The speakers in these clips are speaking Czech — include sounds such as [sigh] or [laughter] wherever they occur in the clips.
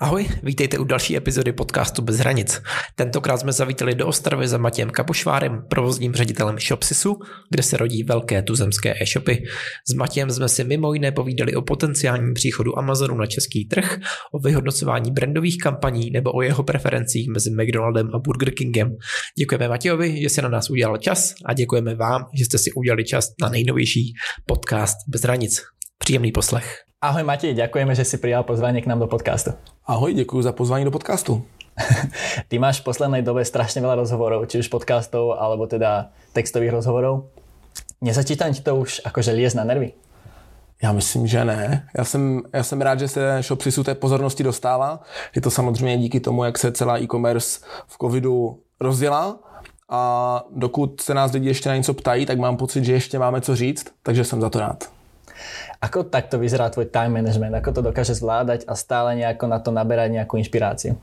Ahoj, vítejte u další epizody podcastu Bez hranic. Tentokrát jsme zavítali do Ostravy za Matějem Kapošvárem, provozním ředitelem Shopsisu, kde se rodí velké tuzemské e-shopy. S Matějem jsme si mimo jiné povídali o potenciálním příchodu Amazonu na český trh, o vyhodnocování brandových kampaní nebo o jeho preferencích mezi McDonaldem a Burger Kingem. Děkujeme Matějovi, že se na nás udělal čas a děkujeme vám, že jste si udělali čas na nejnovější podcast Bez hranic. Příjemný poslech. Ahoj Matej, ďakujeme, že si prijal pozvanie k nám do podcastu. Ahoj, děkuji za pozvání do podcastu. [laughs] Ty máš v poslednej dobe strašne veľa rozhovorov, či už podcastov, alebo teda textových rozhovorov. Nezačítá ti to už akože liez na nervy? Já myslím, že ne. Já jsem, já jsem rád, že se Shopsisu té pozornosti dostává. Je to samozřejmě díky tomu, jak se celá e-commerce v covidu rozdělá. A dokud se nás lidi ještě na něco ptají, tak mám pocit, že ještě máme co říct, takže jsem za to rád. Ako takto vyzerá tvoj time management? Ako to dokáže zvládať a stále nejako na to naberať nejakú inšpiráciu?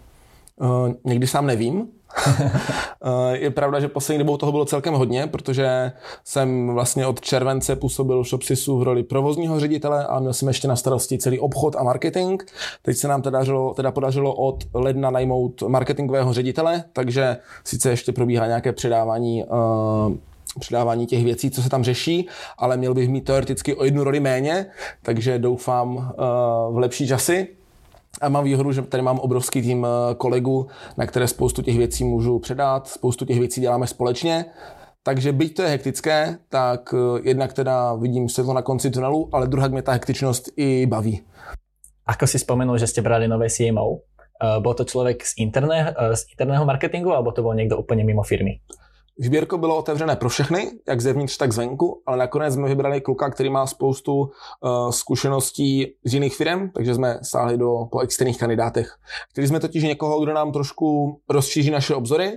Uh, někdy sám nevím. [laughs] je pravda, že poslední dobou toho bylo celkem hodně, protože jsem vlastně od července působil v Shopsisu v roli provozního ředitele a měl jsem ještě na starosti celý obchod a marketing. Teď se nám teda, dařilo, teda podařilo od ledna najmout marketingového ředitele, takže sice ještě probíhá nějaké předávání uh, předávání těch věcí, co se tam řeší, ale měl bych mít teoreticky o jednu roli méně, takže doufám uh, v lepší časy. A mám výhodu, že tady mám obrovský tým eh, kolegů, na které spoustu těch věcí můžu předat, spoustu těch věcí děláme společně. Takže byť to je hektické, tak eh, jednak teda vidím světlo na konci tunelu, ale druhá mě ta hektičnost i baví. Ako si spomenul, že ste brali nové CMO, bol to člověk z, interné, z interného marketingu, alebo to bol někdo úplně mimo firmy? Výběrko bylo otevřené pro všechny, jak zevnitř, tak zvenku, ale nakonec jsme vybrali kluka, který má spoustu uh, zkušeností z jiných firm, takže jsme sáhli do, po externích kandidátech. Chtěli jsme totiž někoho, kdo nám trošku rozšíří naše obzory,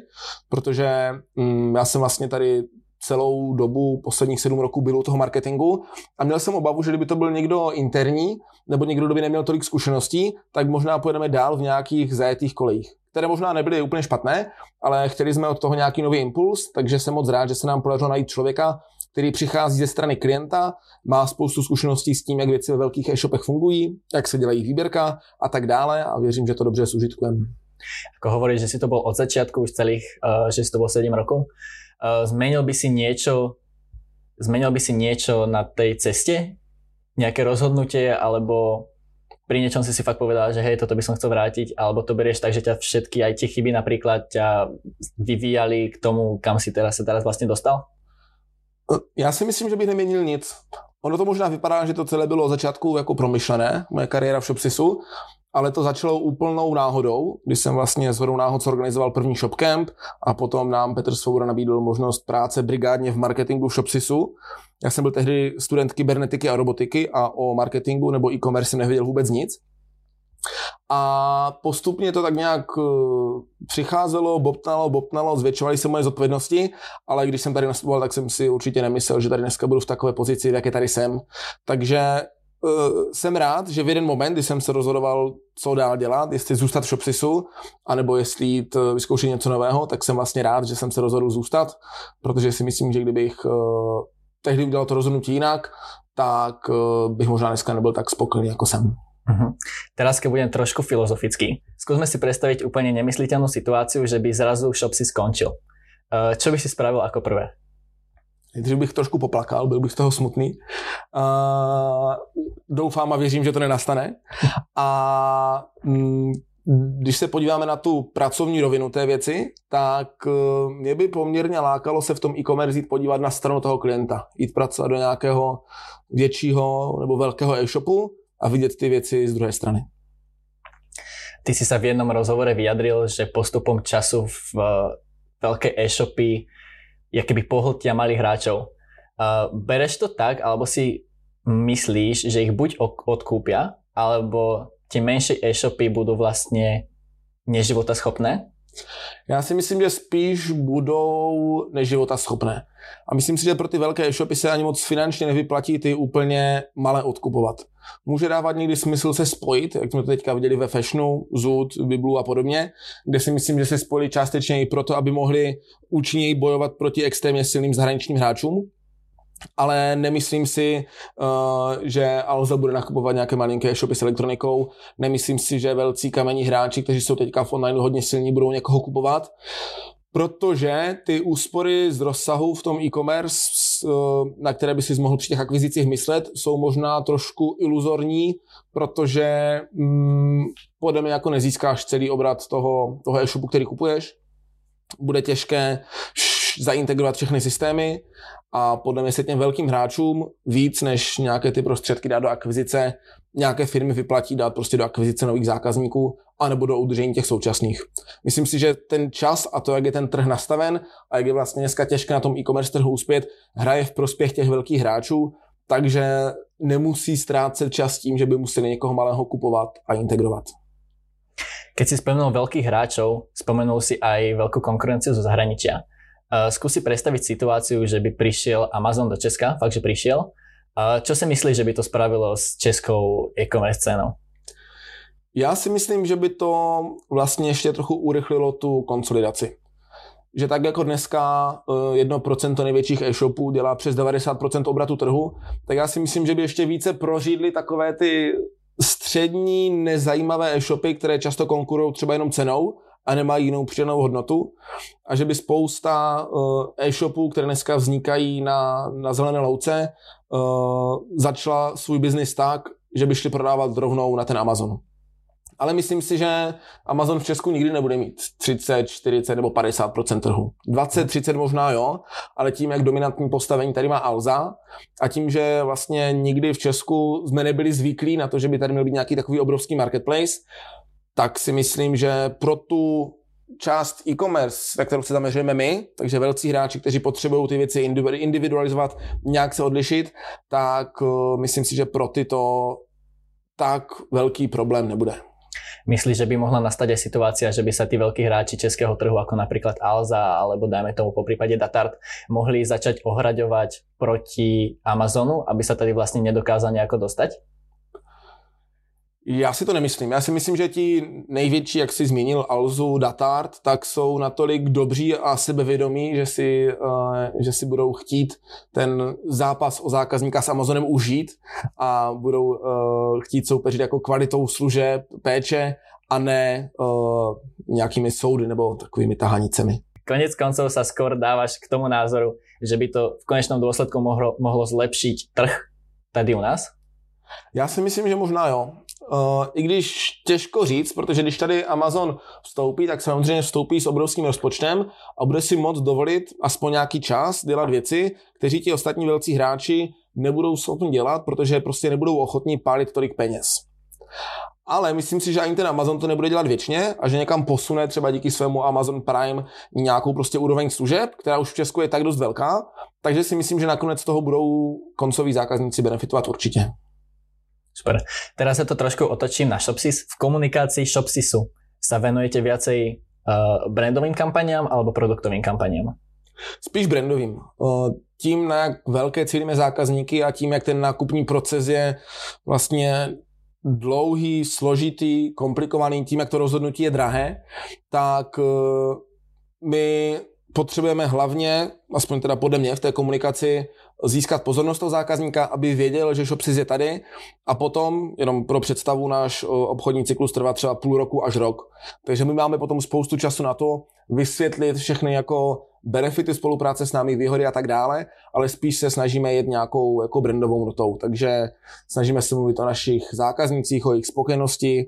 protože um, já jsem vlastně tady celou dobu posledních sedm roků byl u toho marketingu a měl jsem obavu, že kdyby to byl někdo interní nebo někdo, kdo by neměl tolik zkušeností, tak možná pojedeme dál v nějakých zajetých kolejích které možná nebyly úplně špatné, ale chtěli jsme od toho nějaký nový impuls, takže jsem moc rád, že se nám podařilo najít člověka, který přichází ze strany klienta, má spoustu zkušeností s tím, jak věci ve velkých e-shopech fungují, jak se dělají výběrka a tak dále a věřím, že to dobře súžitkujeme. Ako hovoríš, že si to bol od začiatku už celých, uh, že to bol 7 rokov, zmenil by si niečo, zmenil by si niečo na tej ceste? Nejaké rozhodnutie alebo pri niečom si si fakt povedal, že hej, toto by som chcel vrátiť, alebo to berieš tak, že ťa všetky aj tie chyby napríklad ťa vyvíjali k tomu, kam si teraz se teraz vlastně dostal? Já si myslím, že bych neměnil nic. Ono to možná vypadá, že to celé bylo od začátku jako promyšlené, moje kariéra v Shopsisu, ale to začalo úplnou náhodou, když jsem vlastně s hodou náhod zorganizoval první shopcamp a potom nám Petr Svoboda nabídl možnost práce brigádně v marketingu v Shopsisu. Já jsem byl tehdy student kybernetiky a robotiky a o marketingu nebo e-commerce jsem nevěděl vůbec nic. A postupně to tak nějak eh, přicházelo, bobtnalo, bobtnalo, zvětšovaly se moje zodpovědnosti, ale když jsem tady nastupoval, tak jsem si určitě nemyslel, že tady dneska budu v takové pozici, v jaké tady jsem. Takže uh, jsem rád, že v jeden moment, kdy jsem se rozhodoval, co dál dělat, jestli zůstat v Shopsisu, anebo jestli jít uh, vyzkoušet něco nového, tak jsem vlastně rád, že jsem se rozhodl zůstat, protože si myslím, že kdybych uh, tehdy udělal to rozhodnutí jinak, tak uh, bych možná dneska nebyl tak spokojený, jako jsem. Uh-huh. Teraz, keď budem trošku filozofický, skúsme si predstaviť úplne nemysliteľnú situáciu, že by zrazu Shopsi skončil. Uh, čo by si spravil ako prvé? Nejdřív bych trošku poplakal, byl bych z toho smutný. Uh, doufám a věřím, že to nenastane. A mm, když se podíváme na tu pracovní rovinu té věci, tak uh, mě by poměrně lákalo se v tom e-commerce jít podívat na stranu toho klienta. Jít pracovat do nějakého většího nebo velkého e-shopu a vidět ty věci z druhé strany. Ty si sa v jednom rozhovore vyjadril, že postupom času v uh, veľké e-shopy keby pohltia malých hráčov. Uh, bereš to tak, alebo si myslíš, že ich buď odkúpia, alebo tie menšie e-shopy budú vlastne neživotaschopné? Já si myslím, že spíš budou neživota schopné. A myslím si, že pro ty velké e-shopy se ani moc finančně nevyplatí ty úplně malé odkupovat. Může dávat někdy smysl se spojit, jak jsme to teďka viděli ve Fashionu, Zoot, Biblu a podobně, kde si myslím, že se spojili částečně i proto, aby mohli účinněji bojovat proti extrémně silným zahraničním hráčům. Ale nemyslím si, uh, že Alza bude nakupovat nějaké malinké shopy s elektronikou. Nemyslím si, že velcí kamení hráči, kteří jsou teďka v online hodně silní, budou někoho kupovat. Protože ty úspory z rozsahu v tom e-commerce, uh, na které by si mohl při těch akvizicích myslet, jsou možná trošku iluzorní, protože um, podle mě jako nezískáš celý obrat toho, toho e-shopu, který kupuješ. Bude těžké zaintegrovat všechny systémy a podle mě se těm velkým hráčům víc než nějaké ty prostředky dát do akvizice, nějaké firmy vyplatí dát prostě do akvizice nových zákazníků anebo do udržení těch současných. Myslím si, že ten čas a to, jak je ten trh nastaven a jak je vlastně dneska těžké na tom e-commerce trhu uspět, hraje v prospěch těch velkých hráčů, takže nemusí ztrácet čas tím, že by museli někoho malého kupovat a integrovat. Keď si spomenul veľkých hráčov, spomenul si aj veľkú konkurenciu zo zahraničia. Uh, skúsi predstaviť situáciu, že by prišiel Amazon do Česka, fakt, že prišiel. Uh, čo si myslíš, že by to spravilo s českou e-commerce scénou? Já si myslím, že by to vlastně ještě trochu urychlilo tu konsolidaci. Že tak jako dneska 1% největších e-shopů dělá přes 90% obratu trhu, tak já si myslím, že by ještě více prořídly takové ty střední nezajímavé e-shopy, které často konkurují třeba jenom cenou, a nemají jinou přidanou hodnotu a že by spousta uh, e-shopů, které dneska vznikají na, na zelené louce, uh, začala svůj biznis tak, že by šli prodávat rovnou na ten Amazon. Ale myslím si, že Amazon v Česku nikdy nebude mít 30, 40 nebo 50 trhu. 20, 30 možná jo, ale tím, jak dominantní postavení tady má Alza a tím, že vlastně nikdy v Česku jsme nebyli zvyklí na to, že by tady měl být nějaký takový obrovský marketplace, tak si myslím, že pro tu část e-commerce, ve kterou se zaměřujeme my, takže velcí hráči, kteří potřebují ty věci individualizovat, nějak se odlišit, tak uh, myslím si, že pro ty to tak velký problém nebude. Myslíš, že by mohla nastať aj situácia, že by sa tí veľkí hráči českého trhu, ako napríklad Alza, alebo dajme tomu po prípade Datart, mohli začať ohraďovať proti Amazonu, aby sa tady vlastne nedokázali nejako dostať? Já si to nemyslím. Já si myslím, že ti největší, jak jsi zmínil, Alzu, Datart, tak jsou natolik dobří a sebevědomí, že si, uh, že si budou chtít ten zápas o zákazníka s Amazonem užít a budou uh, chtít soupeřit jako kvalitou služeb, péče a ne uh, nějakými soudy nebo takovými tahanicemi. Konec koncov sa skôr dávaš k tomu názoru, že by to v konečnom dôsledku mohlo, mohlo zlepšiť trh tady u nás? Já si myslím, že možná jo. Uh, I když těžko říct, protože když tady Amazon vstoupí, tak samozřejmě vstoupí s obrovským rozpočtem a bude si moct dovolit aspoň nějaký čas dělat věci, kteří ti ostatní velcí hráči nebudou schopni dělat, protože prostě nebudou ochotní pálit tolik peněz. Ale myslím si, že ani ten Amazon to nebude dělat věčně a že někam posune třeba díky svému Amazon Prime nějakou prostě úroveň služeb, která už v Česku je tak dost velká, takže si myslím, že nakonec toho budou koncoví zákazníci benefitovat určitě. Super. Teraz sa to trošku otočím na Shopsys. V komunikácii Shopsysu sa venujete viacej uh, brandovým kampaniám alebo produktovým kampaniám? Spíš brandovým. Uh, tím, na jak velké cílíme zákazníky a tím, jak ten nákupní proces je vlastně dlouhý, složitý, komplikovaný, tím, jak to rozhodnutí je drahé, tak uh, my potřebujeme hlavně, aspoň teda podle mě v té komunikaci, získat pozornost toho zákazníka, aby věděl, že Shopsys je tady a potom, jenom pro představu, náš obchodní cyklus trvá třeba půl roku až rok. Takže my máme potom spoustu času na to vysvětlit všechny jako benefity spolupráce s námi, výhody a tak dále, ale spíš se snažíme jet nějakou jako brandovou notou. Takže snažíme se mluvit o našich zákaznících, o jejich spokojenosti,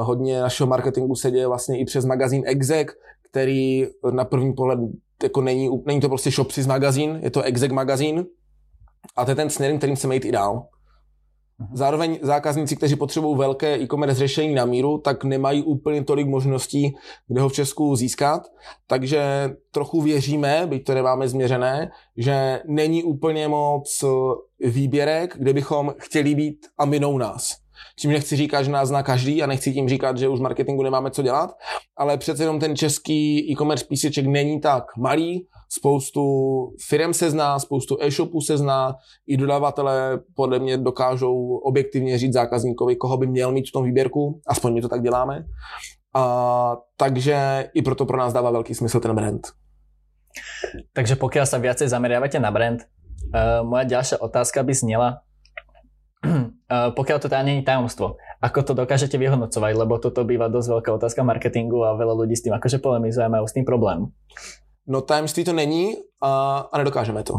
hodně našeho marketingu se děje vlastně i přes magazín Exec, který na první pohled jako není, není to prostě Shopsys magazín, je to Exec magazín a to je ten směr, kterým chceme jít i dál. Mhm. Zároveň zákazníci, kteří potřebují velké e-commerce řešení na míru, tak nemají úplně tolik možností, kde ho v Česku získat. Takže trochu věříme, byť to nemáme změřené, že není úplně moc výběrek, kde bychom chtěli být a minou nás. Čím nechci říkat, že nás zná každý a nechci tím říkat, že už marketingu nemáme co dělat, ale přece jenom ten český e-commerce píseček není tak malý, spoustu firm se zná, spoustu e-shopů se zná, i dodavatele podle mě dokážou objektivně říct zákazníkovi, koho by měl mít v tom výběrku, aspoň my to tak děláme. A, takže i proto pro nás dává velký smysl ten brand. Takže pokud se viacej zameriavate na brand, Uh, moja ďalšia otázka by znela, uh, pokiaľ to teda není tajomstvo, ako to dokážete vyhodnocovať, lebo toto býva dosť veľká otázka marketingu a veľa ľudí s tým akože polemizuje a majú s tým problém. No tajemství to není a, a nedokážeme to.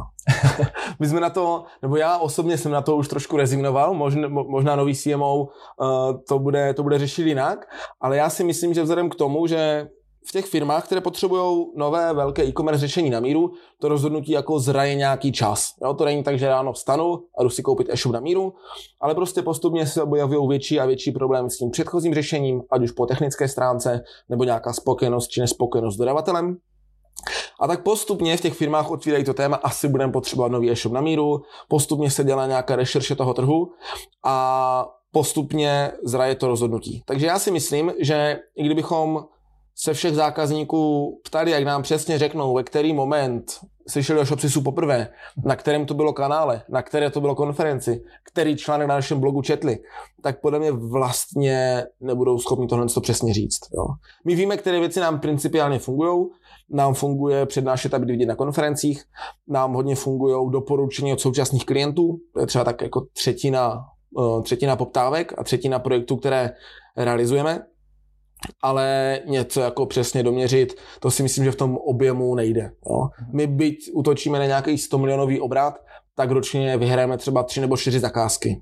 [laughs] My jsme na to, nebo já osobně jsem na to už trošku rezignoval, možná, možná nový CMO uh, to, bude, to bude řešit jinak, ale já si myslím, že vzhledem k tomu, že v těch firmách, které potřebují nové velké e-commerce řešení na míru, to rozhodnutí jako zraje nějaký čas. Jo, to není tak, že ráno vstanu a jdu si koupit e-shop na míru, ale prostě postupně se objevují větší a větší problémy s tím předchozím řešením, ať už po technické stránce, nebo nějaká spokojenost či nespokojenost s dodavatelem. A tak postupně v těch firmách otvírají to téma, asi budeme potřebovat nový e-shop na míru, postupně se dělá nějaká rešerše toho trhu a postupně zraje to rozhodnutí. Takže já si myslím, že i kdybychom se všech zákazníků ptali, jak nám přesně řeknou, ve který moment slyšeli o Shopsisu poprvé, na kterém to bylo kanále, na které to bylo konferenci, který článek na našem blogu četli, tak podle mě vlastně nebudou schopni tohle to přesně říct. Jo. My víme, které věci nám principiálně fungují, nám funguje přednášet a být vidět na konferencích, nám hodně fungují doporučení od současných klientů, to je třeba tak jako třetina, eh, třetina poptávek a třetina projektů, které realizujeme, ale něco jako přesně doměřit, to si myslím, že v tom objemu nejde. Jo. My byť utočíme na nějaký 100 milionový obrat, tak ročně vyhrajeme třeba tři nebo čtyři zakázky.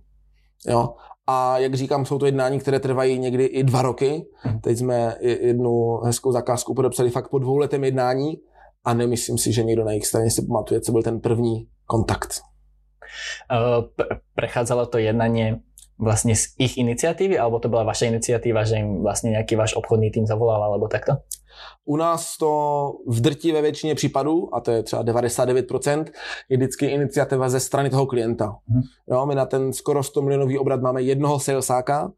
Jo. A jak říkám, jsou to jednání, které trvají někdy i dva roky. Mhm. Teď jsme jednu hezkou zakázku podepsali fakt po dvouletém jednání a nemyslím si, že někdo na jejich straně si pamatuje, co byl ten první kontakt. Uh, prechádzalo to jednanie vlastne z ich iniciatívy, alebo to bola vaša iniciatíva, že im vlastne nejaký váš obchodný tým zavolal, alebo takto? U nás to v drtivé většině případů, a to je třeba 99%, je vždycky iniciativa ze strany toho klienta. Hmm. Jo, my na ten skoro 100 milionový obrat máme jednoho salesáka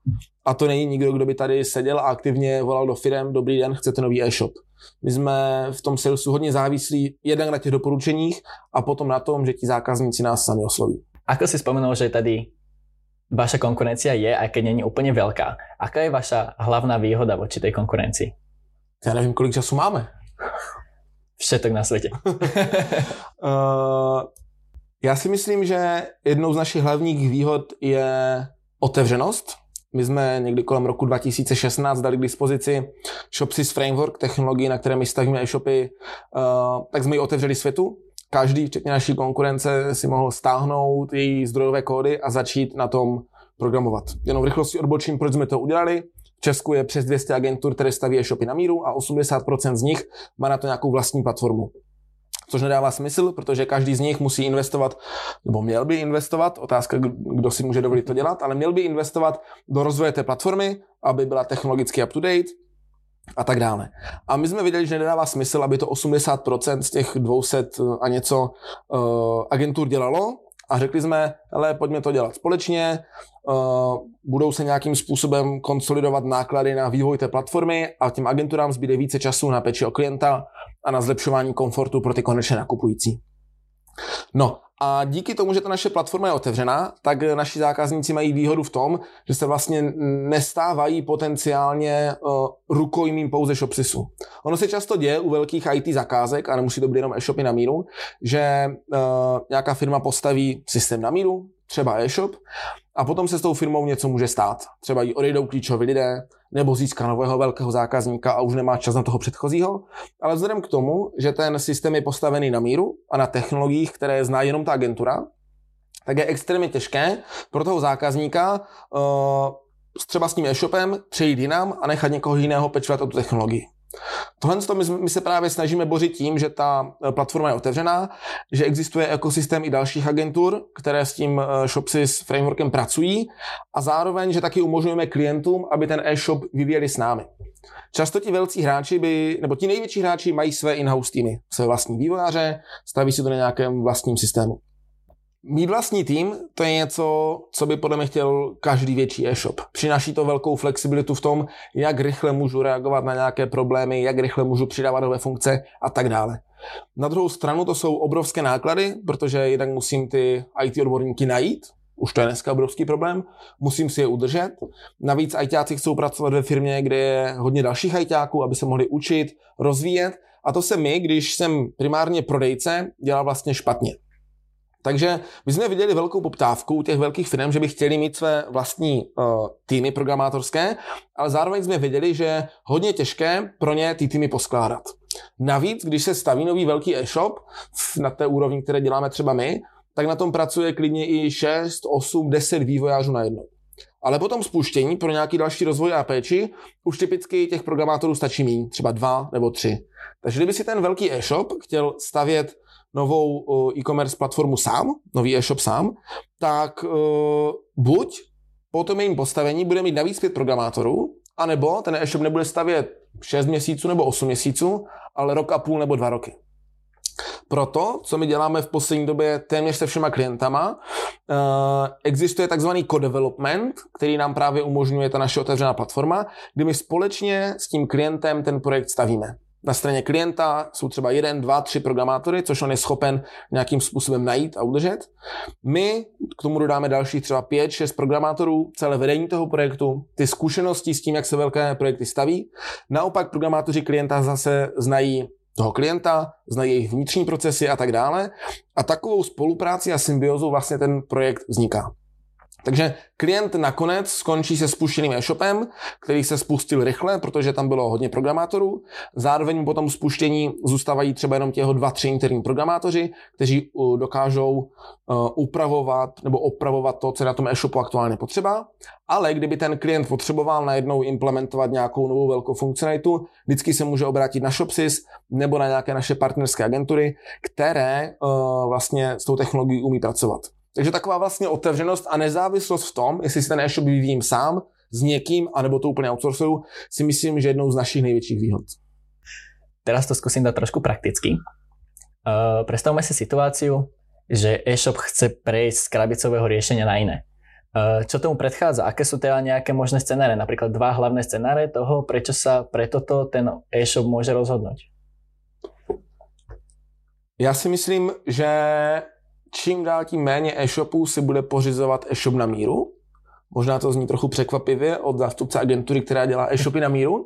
a to není nikdo, kdo by tady seděl a aktivně volal do firm, dobrý den, chcete nový e-shop. My jsme v tom salesu hodně závislí jednak na těch doporučeních a potom na tom, že ti zákazníci nás sami osloví. Ako si spomenul, že tady vaša konkurencia je, aj keď není úplně veľká. Aká je vaša hlavná výhoda voči tej konkurencii? Já nevím, kolik času máme. Všetok na světě. uh, [laughs] já si myslím, že jednou z našich hlavních výhod je otevřenost. My jsme někdy kolem roku 2016 dali k dispozici ShopSys Framework, technologii, na které my stavíme e-shopy, uh, tak jsme ji otevřeli světu. Každý, včetně naší konkurence, si mohl stáhnout její zdrojové kódy a začít na tom programovat. Jenom v rychlosti odbočím, proč jsme to udělali. V Česku je přes 200 agentur, které staví e-shopy na míru a 80% z nich má na to nějakou vlastní platformu. Což nedává smysl, protože každý z nich musí investovat, nebo měl by investovat, otázka, kdo si může dovolit to dělat, ale měl by investovat do rozvoje té platformy, aby byla technologicky up to date, a tak dále. A my jsme viděli, že nedává smysl, aby to 80% z těch 200 a něco uh, agentur dělalo, a řekli jsme, ale pojďme to dělat společně, uh, budou se nějakým způsobem konsolidovat náklady na vývoj té platformy a těm agenturám zbyde více času na peči o klienta a na zlepšování komfortu pro ty konečné nakupující. No a díky tomu, že ta naše platforma je otevřená, tak naši zákazníci mají výhodu v tom, že se vlastně nestávají potenciálně uh, rukojmím pouze ShopSisu. Ono se často děje u velkých IT zakázek, a nemusí to být jenom e-shopy na míru, že uh, nějaká firma postaví systém na míru, třeba e-shop, a potom se s tou firmou něco může stát. Třeba jí odejdou klíčoví lidé, nebo získá nového velkého zákazníka a už nemá čas na toho předchozího. Ale vzhledem k tomu, že ten systém je postavený na míru a na technologiích, které zná jenom ta agentura, tak je extrémně těžké pro toho zákazníka uh, třeba s tím e-shopem přejít jinam a nechat někoho jiného pečovat o tu technologii. Tohle my, my se právě snažíme bořit tím, že ta eh, platforma je otevřená, že existuje ekosystém i dalších agentur, které s tím eh, ShopSys frameworkem pracují a zároveň, že taky umožňujeme klientům, aby ten e-shop vyvíjeli s námi. Často ti velcí hráči by, nebo ti největší hráči mají své in-house týmy, své vlastní vývojáře, staví si to na nějakém vlastním systému. Mít vlastní tým, to je něco, co by podle mě chtěl každý větší e-shop. Přináší to velkou flexibilitu v tom, jak rychle můžu reagovat na nějaké problémy, jak rychle můžu přidávat nové funkce a tak dále. Na druhou stranu to jsou obrovské náklady, protože jednak musím ty IT odborníky najít, už to je dneska obrovský problém, musím si je udržet. Navíc ITáci chcou pracovat ve firmě, kde je hodně dalších ITáků, aby se mohli učit, rozvíjet. A to se mi, když jsem primárně prodejce, dělal vlastně špatně. Takže my jsme viděli velkou poptávku u těch velkých firm, že by chtěli mít své vlastní uh, týmy programátorské, ale zároveň jsme viděli, že hodně těžké pro ně ty týmy poskládat. Navíc, když se staví nový velký e-shop na té úrovni, které děláme třeba my, tak na tom pracuje klidně i 6, 8, 10 vývojářů na jedno. Ale potom spuštění pro nějaký další rozvoj a péči už typicky těch programátorů stačí mít, třeba dva nebo tři. Takže kdyby si ten velký e-shop chtěl stavět novou e-commerce platformu sám, nový e-shop sám, tak buď po tom jejím postavení bude mít navíc pět programátorů, anebo ten e-shop nebude stavět 6 měsíců nebo 8 měsíců, ale rok a půl nebo dva roky. Proto, co my děláme v poslední době téměř se všema klientama, uh, existuje takzvaný co-development, který nám právě umožňuje ta naše otevřená platforma, kdy my společně s tím klientem ten projekt stavíme. Na straně klienta jsou třeba jeden, dva, tři programátory, což on je schopen nějakým způsobem najít a udržet. My k tomu dodáme dalších třeba pět, šest programátorů, celé vedení toho projektu, ty zkušenosti s tím, jak se velké projekty staví. Naopak programátoři klienta zase znají toho klienta, znají jejich vnitřní procesy a tak dále. A takovou spolupráci a symbiozou vlastně ten projekt vzniká. Takže klient nakonec skončí se spuštěným e-shopem, který se spustil rychle, protože tam bylo hodně programátorů. Zároveň po tom spuštění zůstávají třeba jenom těho dva, tři interní programátoři, kteří dokážou upravovat nebo opravovat to, co je na tom e-shopu aktuálně potřeba. Ale kdyby ten klient potřeboval najednou implementovat nějakou novou velkou funkcionalitu, vždycky se může obrátit na Shopsys nebo na nějaké naše partnerské agentury, které vlastně s tou technologií umí pracovat. Takže taková vlastně otevřenost a nezávislost v tom, jestli si ten e-shop vyvíjím sám, s někým, anebo to úplně outsourcuju, si myslím, že jednou z našich největších výhod. Teraz to zkusím dať trošku prakticky. Uh, predstavme si situáciu, že e-shop chce prejsť z krabicového riešenia na iné. Uh, čo tomu predchádza? Aké sú teda nejaké možné scenáre? Napríklad dva hlavné scenáre toho, prečo sa pre toto ten e-shop môže rozhodnúť? Já si myslím, že čím dál tím méně e-shopů si bude pořizovat e-shop na míru. Možná to zní trochu překvapivě od zástupce agentury, která dělá e-shopy na míru,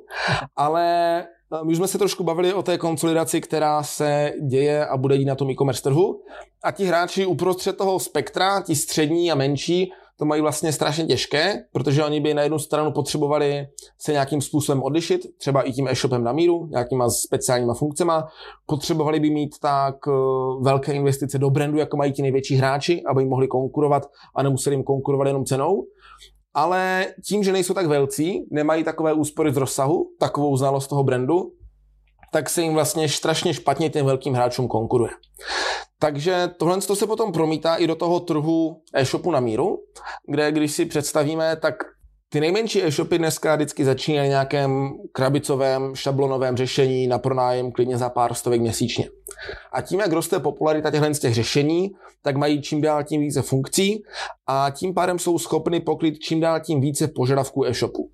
ale eh, my jsme se trošku bavili o té konsolidaci, která se děje a bude dít na tom e-commerce trhu. A ti hráči uprostřed toho spektra, ti střední a menší, to mají vlastně strašně těžké, protože oni by na jednu stranu potřebovali se nějakým způsobem odlišit, třeba i tím e-shopem na míru, nějakýma speciálníma funkcema. Potřebovali by mít tak eh, velké investice do brandu, jako mají ti největší hráči, aby jim mohli konkurovat a nemuseli jim konkurovat jenom cenou. Ale tím, že nejsou tak velcí, nemají takové úspory z rozsahu, takovou znalost toho brandu, tak se jim vlastně strašně špatně těm velkým hráčům konkuruje. Takže tohle se potom promítá i do toho trhu e-shopu na míru, kde když si představíme, tak ty nejmenší e-shopy dneska vždycky začínají nějakém krabicovém, šablonovém řešení na pronájem klidně za pár stovek měsíčně. A tím, jak roste popularita těchto z těch řešení, tak mají čím dál tím více funkcí a tím pádem jsou schopny pokryt čím dál tím více požadavků e-shopu.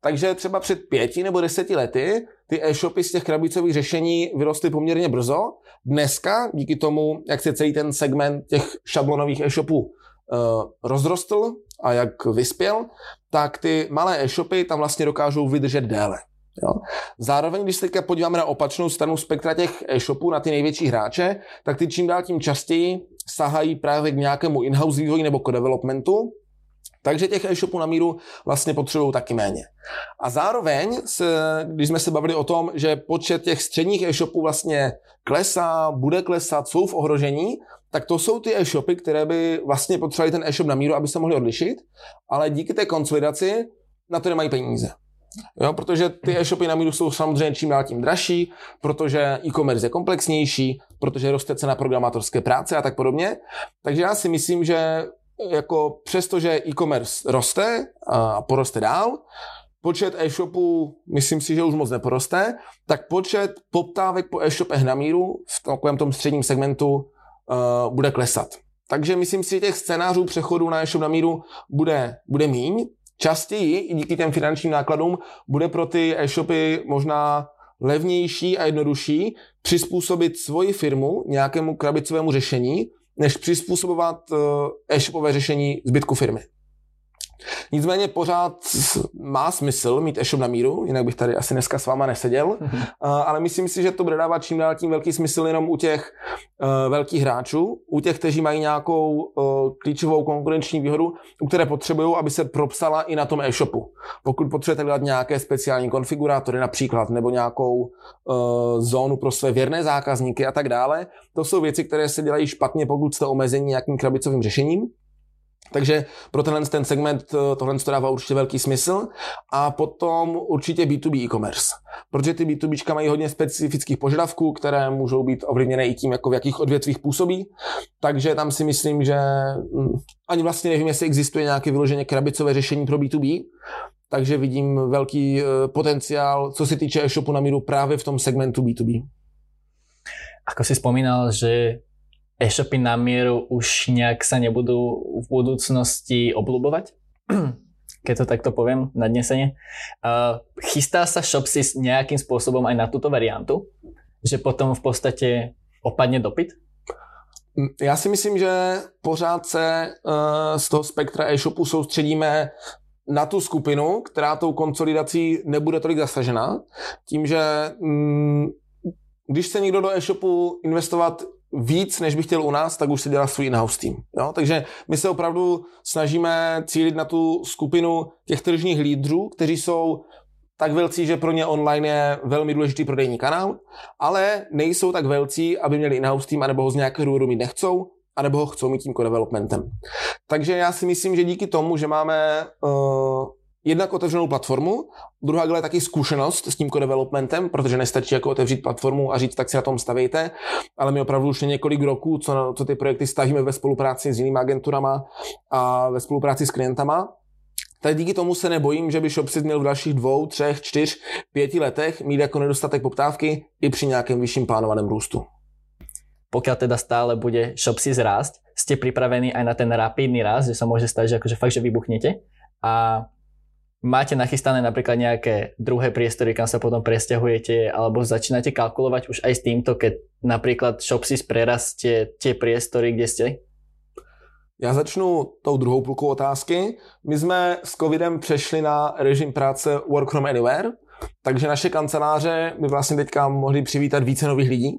Takže třeba před pěti nebo deseti lety ty e-shopy z těch krabicových řešení vyrostly poměrně brzo. Dneska, díky tomu, jak se celý ten segment těch šablonových e-shopů uh, rozrostl a jak vyspěl, tak ty malé e-shopy tam vlastně dokážou vydržet déle. Jo. Zároveň, když se teďka podíváme na opačnou stranu spektra těch e-shopů, na ty největší hráče, tak ty čím dál tím častěji sahají právě k nějakému in-house vývoji nebo co-developmentu, takže těch e-shopů na míru vlastně potřebují taky méně. A zároveň, se, když jsme se bavili o tom, že počet těch středních e-shopů vlastně klesá, bude klesat, jsou v ohrožení, tak to jsou ty e-shopy, které by vlastně potřebovali ten e-shop na míru, aby se mohli odlišit, ale díky té konsolidaci na to nemají peníze. Jo, protože ty e-shopy na míru jsou samozřejmě čím dál tím dražší, protože e-commerce je komplexnější, protože roste cena programátorské práce a tak podobně. Takže já si myslím, že jako přesto, že e-commerce roste a poroste dál, počet e-shopů, myslím si, že už moc neporoste, tak počet poptávek po e-shopech na míru v takovém tom středním segmentu uh, bude klesat. Takže myslím si, že těch scénářů přechodu na e-shop na míru bude, bude míň. Častěji, i díky těm finančním nákladům, bude pro ty e-shopy možná levnější a jednodušší přizpůsobit svoji firmu nějakému krabicovému řešení, než přizpůsobovat eh, e-shopové řešení zbytku firmy. Nicméně pořád má smysl mít e-shop na míru, jinak bych tady asi dneska s váma neseděl, mm-hmm. ale myslím si, že to bude dávat čím dál tím velký smysl jenom u těch uh, velkých hráčů, u těch, kteří mají nějakou uh, klíčovou konkurenční výhodu, u které potřebují, aby se propsala i na tom e-shopu. Pokud potřebujete dělat nějaké speciální konfigurátory například, nebo nějakou uh, zónu pro své věrné zákazníky a tak dále, to jsou věci, které se dělají špatně, pokud jste omezení nějakým krabicovým řešením. Takže pro tenhle ten segment eh, tohle to dává určitě velký smysl. A potom určitě B2B e-commerce. Protože ty B2B mají hodně specifických požadavků, které můžou být ovlivněné i tím, jako v jakých odvětvích působí. Takže tam si myslím, že hm, ani vlastně nevím, jestli existuje nějaké vyloženě krabicové řešení pro B2B. Takže vidím velký eh, potenciál, co se týče e-shopu na míru právě v tom segmentu B2B. Ako si spomínal, že e-shopy na mieru už nejak sa nebudú v budúcnosti oblúbovať? [clears throat] Keď to takto poviem, nadnesenie. Uh, chystá sa Shopsys nejakým spôsobom aj na túto variantu? Že potom v podstate opadne dopyt? Já si myslím, že pořád se uh, z toho spektra e-shopu soustředíme na tu skupinu, která tou konsolidací nebude tolik zasažena. Tím, že mm, když se někdo do e-shopu investovat víc, než by chtěl u nás, tak už si dělá svůj in-house tým. Jo? Takže my se opravdu snažíme cílit na tu skupinu těch tržních lídrů, kteří jsou tak velcí, že pro ně online je velmi důležitý prodejní kanál, ale nejsou tak velcí, aby měli in-house tým, anebo ho z nějakého důvodu mít nechcou, anebo ho chcou mít tím co-developmentem. Takže já si myslím, že díky tomu, že máme uh, jednak otevřenou platformu, druhá je taky zkušenost s tím developmentem, protože nestačí jako otevřít platformu a říct, tak si na tom stavejte, ale my opravdu už několik roků, co, co ty projekty stavíme ve spolupráci s jinými agenturama a ve spolupráci s klientama, tak díky tomu se nebojím, že by Shopsy měl v dalších dvou, třech, čtyř, pěti letech mít jako nedostatek poptávky i při nějakém vyšším plánovaném růstu. Pokud teda stále bude Shopsy zrásť, jste připraveni aj na ten rapidný rast, že se může stát, že akože fakt, že vybuchnete. A máte nachystané napríklad nejaké druhé priestory, kam sa potom presťahujete, alebo začínate kalkulovať už aj s týmto, keď napríklad Shopsys prerastie tie priestory, kde ste? Já začnu tou druhou půlkou otázky. My jsme s covidem přešli na režim práce Work from Anywhere, takže naše kanceláře by vlastně teďka mohli přivítat více nových lidí,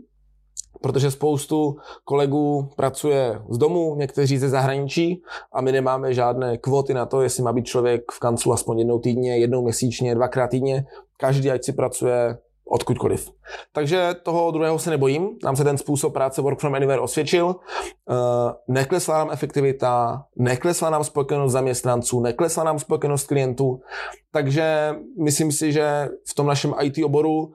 protože spoustu kolegů pracuje z domu, někteří ze zahraničí a my nemáme žádné kvóty na to, jestli má být člověk v kanclu aspoň jednou týdně, jednou měsíčně, dvakrát týdně. Každý, ať si pracuje odkudkoliv. Takže toho druhého se nebojím. Nám se ten způsob práce Work from Anywhere osvědčil. Uh, neklesla nám efektivita, neklesla nám spokojenost zaměstnanců, neklesla nám spokojenost klientů. Takže myslím si, že v tom našem IT oboru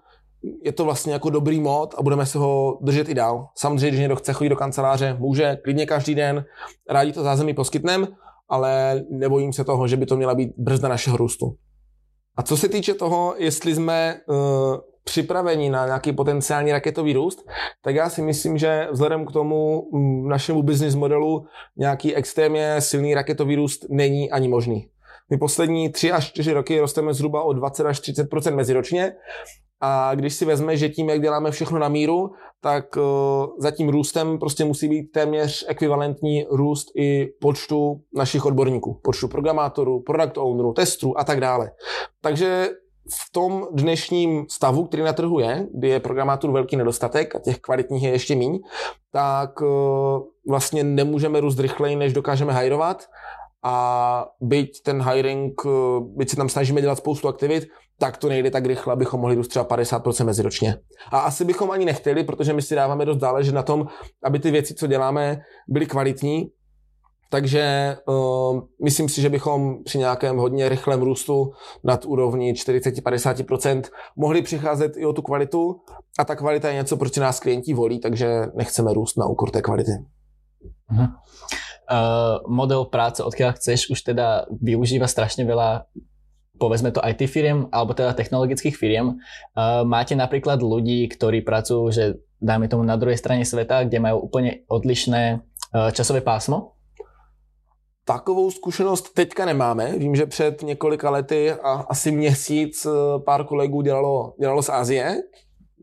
je to vlastně jako dobrý mod a budeme se ho držet i dál. Samozřejmě, když někdo chce chodit do kanceláře, může klidně každý den, rádi to zázemí poskytnem, ale nebojím se toho, že by to měla být brzda našeho růstu. A co se týče toho, jestli jsme uh, připraveni na nějaký potenciální raketový růst, tak já si myslím, že vzhledem k tomu um, našemu business modelu nějaký extrémně silný raketový růst není ani možný. My poslední tři až čtyři roky rosteme zhruba o 20 až 30 meziročně a když si vezme, že tím, jak děláme všechno na míru, tak uh, za tím růstem prostě musí být téměř ekvivalentní růst i počtu našich odborníků, počtu programátorů, product ownerů, testů a tak dále. Takže v tom dnešním stavu, který na trhu je, kdy je programátorů velký nedostatek a těch kvalitních je ještě míň, tak uh, vlastně nemůžeme růst rychleji, než dokážeme hajrovat a byť ten hiring, uh, byť se tam snažíme dělat spoustu aktivit, tak to nejde tak rychle, abychom mohli růst třeba 50% meziročně. A asi bychom ani nechtěli, protože my si dáváme dost záležet na tom, aby ty věci, co děláme, byly kvalitní. Takže uh, myslím si, že bychom při nějakém hodně rychlém růstu nad úrovní 40-50% mohli přicházet i o tu kvalitu. A ta kvalita je něco, proč nás klienti volí, takže nechceme růst na úkor té kvality. Uh-huh. Uh, model práce, odkiaľ chceš, už teda využíva strašne veľa povedzme to IT firiem, alebo teda technologických firiem. Uh, máte napríklad ľudí, ktorí pracujú, že dajme tomu na druhej strane sveta, kde majú úplne odlišné uh, časové pásmo? Takovou zkušenost teďka nemáme. Vím, že před několika lety a asi měsíc pár kolegů dělalo, dělalo z Azie.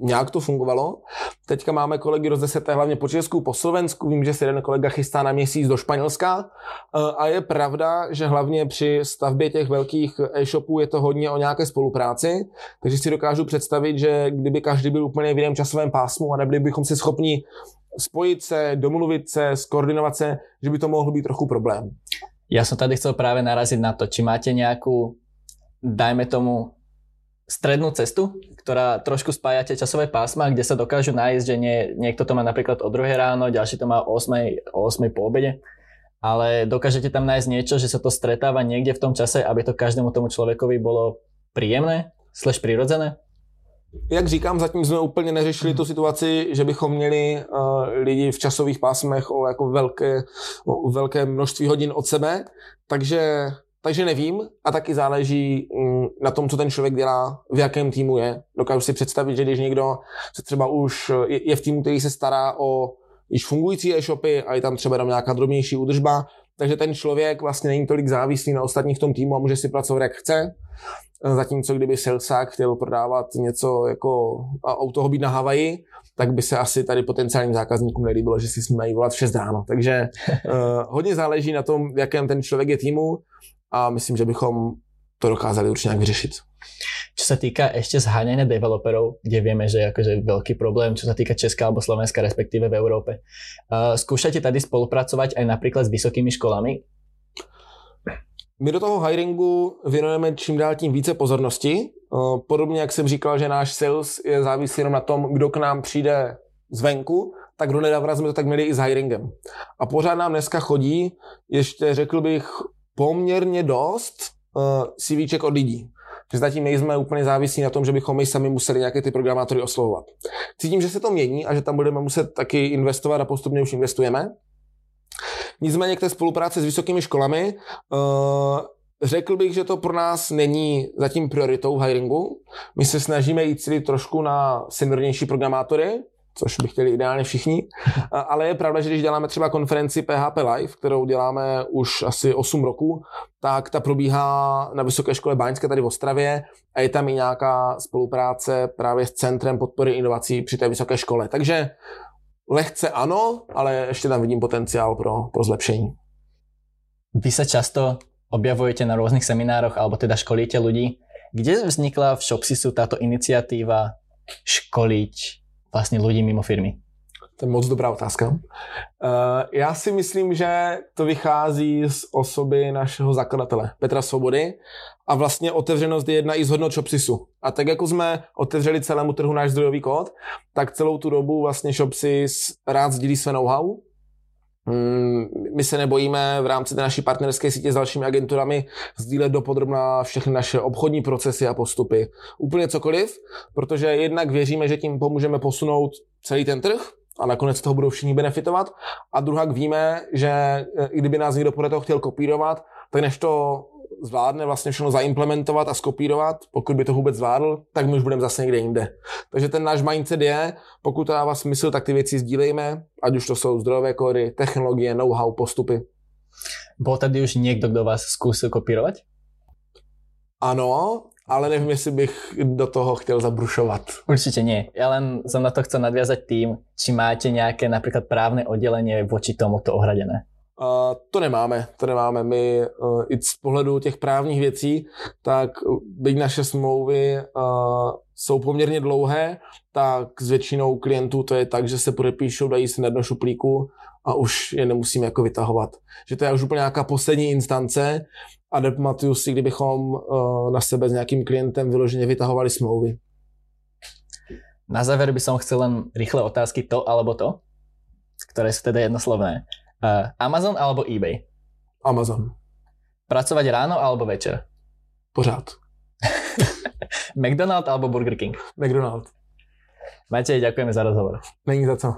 Nějak to fungovalo. Teďka máme kolegy rozdeseté hlavně po Česku, po Slovensku, vím, že se jeden kolega chystá na měsíc do Španělska eh, a je pravda, že hlavně při stavbě těch velkých e-shopů je to hodně o nějaké spolupráci, takže si dokážu představit, že kdyby každý byl úplně v jiném časovém pásmu a nebyli bychom si schopni spojit se, domluvit se, skoordinovat se, že by to mohl být trochu problém. Ja som tady chcel práve naraziť na to, či máte nejakú, dajme tomu, strednú cestu, ktorá trošku spája tie časové pásma, kde sa dokážu nájsť, že nie, niekto to má napríklad o 2 ráno, ďalší to má o 8, o 8 po obede, ale dokážete tam nájsť niečo, že sa to stretáva niekde v tom čase, aby to každému tomu človekovi bolo príjemné, slash prirodzené? Jak říkám, zatím jsme úplně neřešili tu situaci, že bychom měli uh, lidi v časových pásmech o jako velké, o velké množství hodin od sebe, takže, takže nevím a taky záleží um, na tom, co ten člověk dělá, v jakém týmu je. Dokážu si představit, že když někdo se třeba už je, je v týmu, který se stará o již fungující e-shopy a je tam třeba tam nějaká drobnější údržba, takže ten člověk vlastně není tolik závislý na ostatních v tom týmu a může si pracovat jak chce. Zatímco kdyby Salesák chtěl prodávat něco jako a u toho být na Havaji, tak by se asi tady potenciálním zákazníkům nelíbilo, že si s ním mají volat v 6 ráno. Takže uh, [laughs] hodně záleží na tom, v jakém ten člověk je týmu a myslím, že bychom to dokázali určitě nějak vyřešit. Čo sa týka ešte zháňania developerov, kde vieme, že je akože veľký problém, čo sa týka Česka alebo Slovenska, respektíve v Európe. Uh, skúšate tady spolupracovať aj napríklad s vysokými školami, my do toho hiringu věnujeme čím dál tím více pozornosti. Eh, podobně jak jsem říkal, že náš sales je závislý jenom na tom, kdo k nám přijde zvenku, tak do nedávna jsme to tak měli i s hiringem. A pořád nám dneska chodí, ještě řekl bych, poměrně dost uh, CVček od lidí. Že zatím nejsme úplně závislí na tom, že bychom my sami museli nějaké ty programátory oslovovat. Cítím, že se to mění a že tam budeme muset taky investovat a postupně už investujeme. Nicméně k té spolupráci s vysokými školami uh, Řekl bych, že to pro nás není zatím prioritou v hiringu. My se snažíme jít celý trošku na seniornější programátory, což by chtěli ideálně všichni. [laughs] Ale je pravda, že když děláme třeba konferenci PHP Live, kterou děláme už asi 8 roků, tak ta probíhá na Vysoké škole Báňské tady v Ostravě a je tam i nějaká spolupráce právě s Centrem podpory inovací při té vysoké škole. Takže Lehce ano, ale ještě tam vidím potenciál pro, pro zlepšení. Vy sa často objavujete na rôznych seminároch alebo teda školíte ľudí. Kde vznikla v Shopsisu táto iniciatíva školiť vlastne ľudí mimo firmy? To je moc dobrá otázka. Uh, já si myslím, že to vychází z osoby našeho zakladatele Petra Svobody a vlastně otevřenost je jedna i z hodnot Shopsisu. A tak jako jsme otevřeli celému trhu náš zdrojový kód, tak celou tu dobu vlastně Shopsis rád sdílí své know-how. Mm, my se nebojíme v rámci té naší partnerské sítě s dalšími agenturami sdílet dopodrobná všechny naše obchodní procesy a postupy. Úplně cokoliv, protože jednak věříme, že tím pomůžeme posunout celý ten trh, a nakonec toho budou všichni benefitovat. A druhá víme, že e, i kdyby nás někdo podle toho chtěl kopírovat, tak než to zvládne vlastně všechno zaimplementovat a skopírovat, pokud by to vůbec zvládl, tak my už budeme zase někde jinde. Takže ten náš mindset je, pokud to dává smysl, tak ty věci sdílejme, ať už to jsou zdrojové kódy, technologie, know-how, postupy. Bol tady už někdo, kdo vás zkusil kopírovat? Ano, ale nevím, jestli bych do toho chtěl zabrušovat. Určitě nie. Ja len som na to chcel nadviazať tým, či máte nějaké například právne oddělení voči tomuto ohradené. To nemáme, to nemáme. My uh, i z pohledu těch právních věcí, tak byť naše smlouvy uh, jsou poměrně dlouhé, tak s většinou klientů to je tak, že se podepíšou, dají si na dno šuplíku a už je nemusíme jako vytahovat. Že to je už úplně nějaká poslední instance a nepamatuju si, kdybychom uh, na sebe s nějakým klientem vyloženě vytahovali smlouvy. Na záver by som chcel len rýchle otázky to alebo to, ktoré sú teda jednoslovné. Uh, Amazon alebo eBay? Amazon. Pracovať ráno alebo večer? Pořád. [laughs] McDonald alebo Burger King? McDonald. Matej, ďakujeme za rozhovor. Není za co.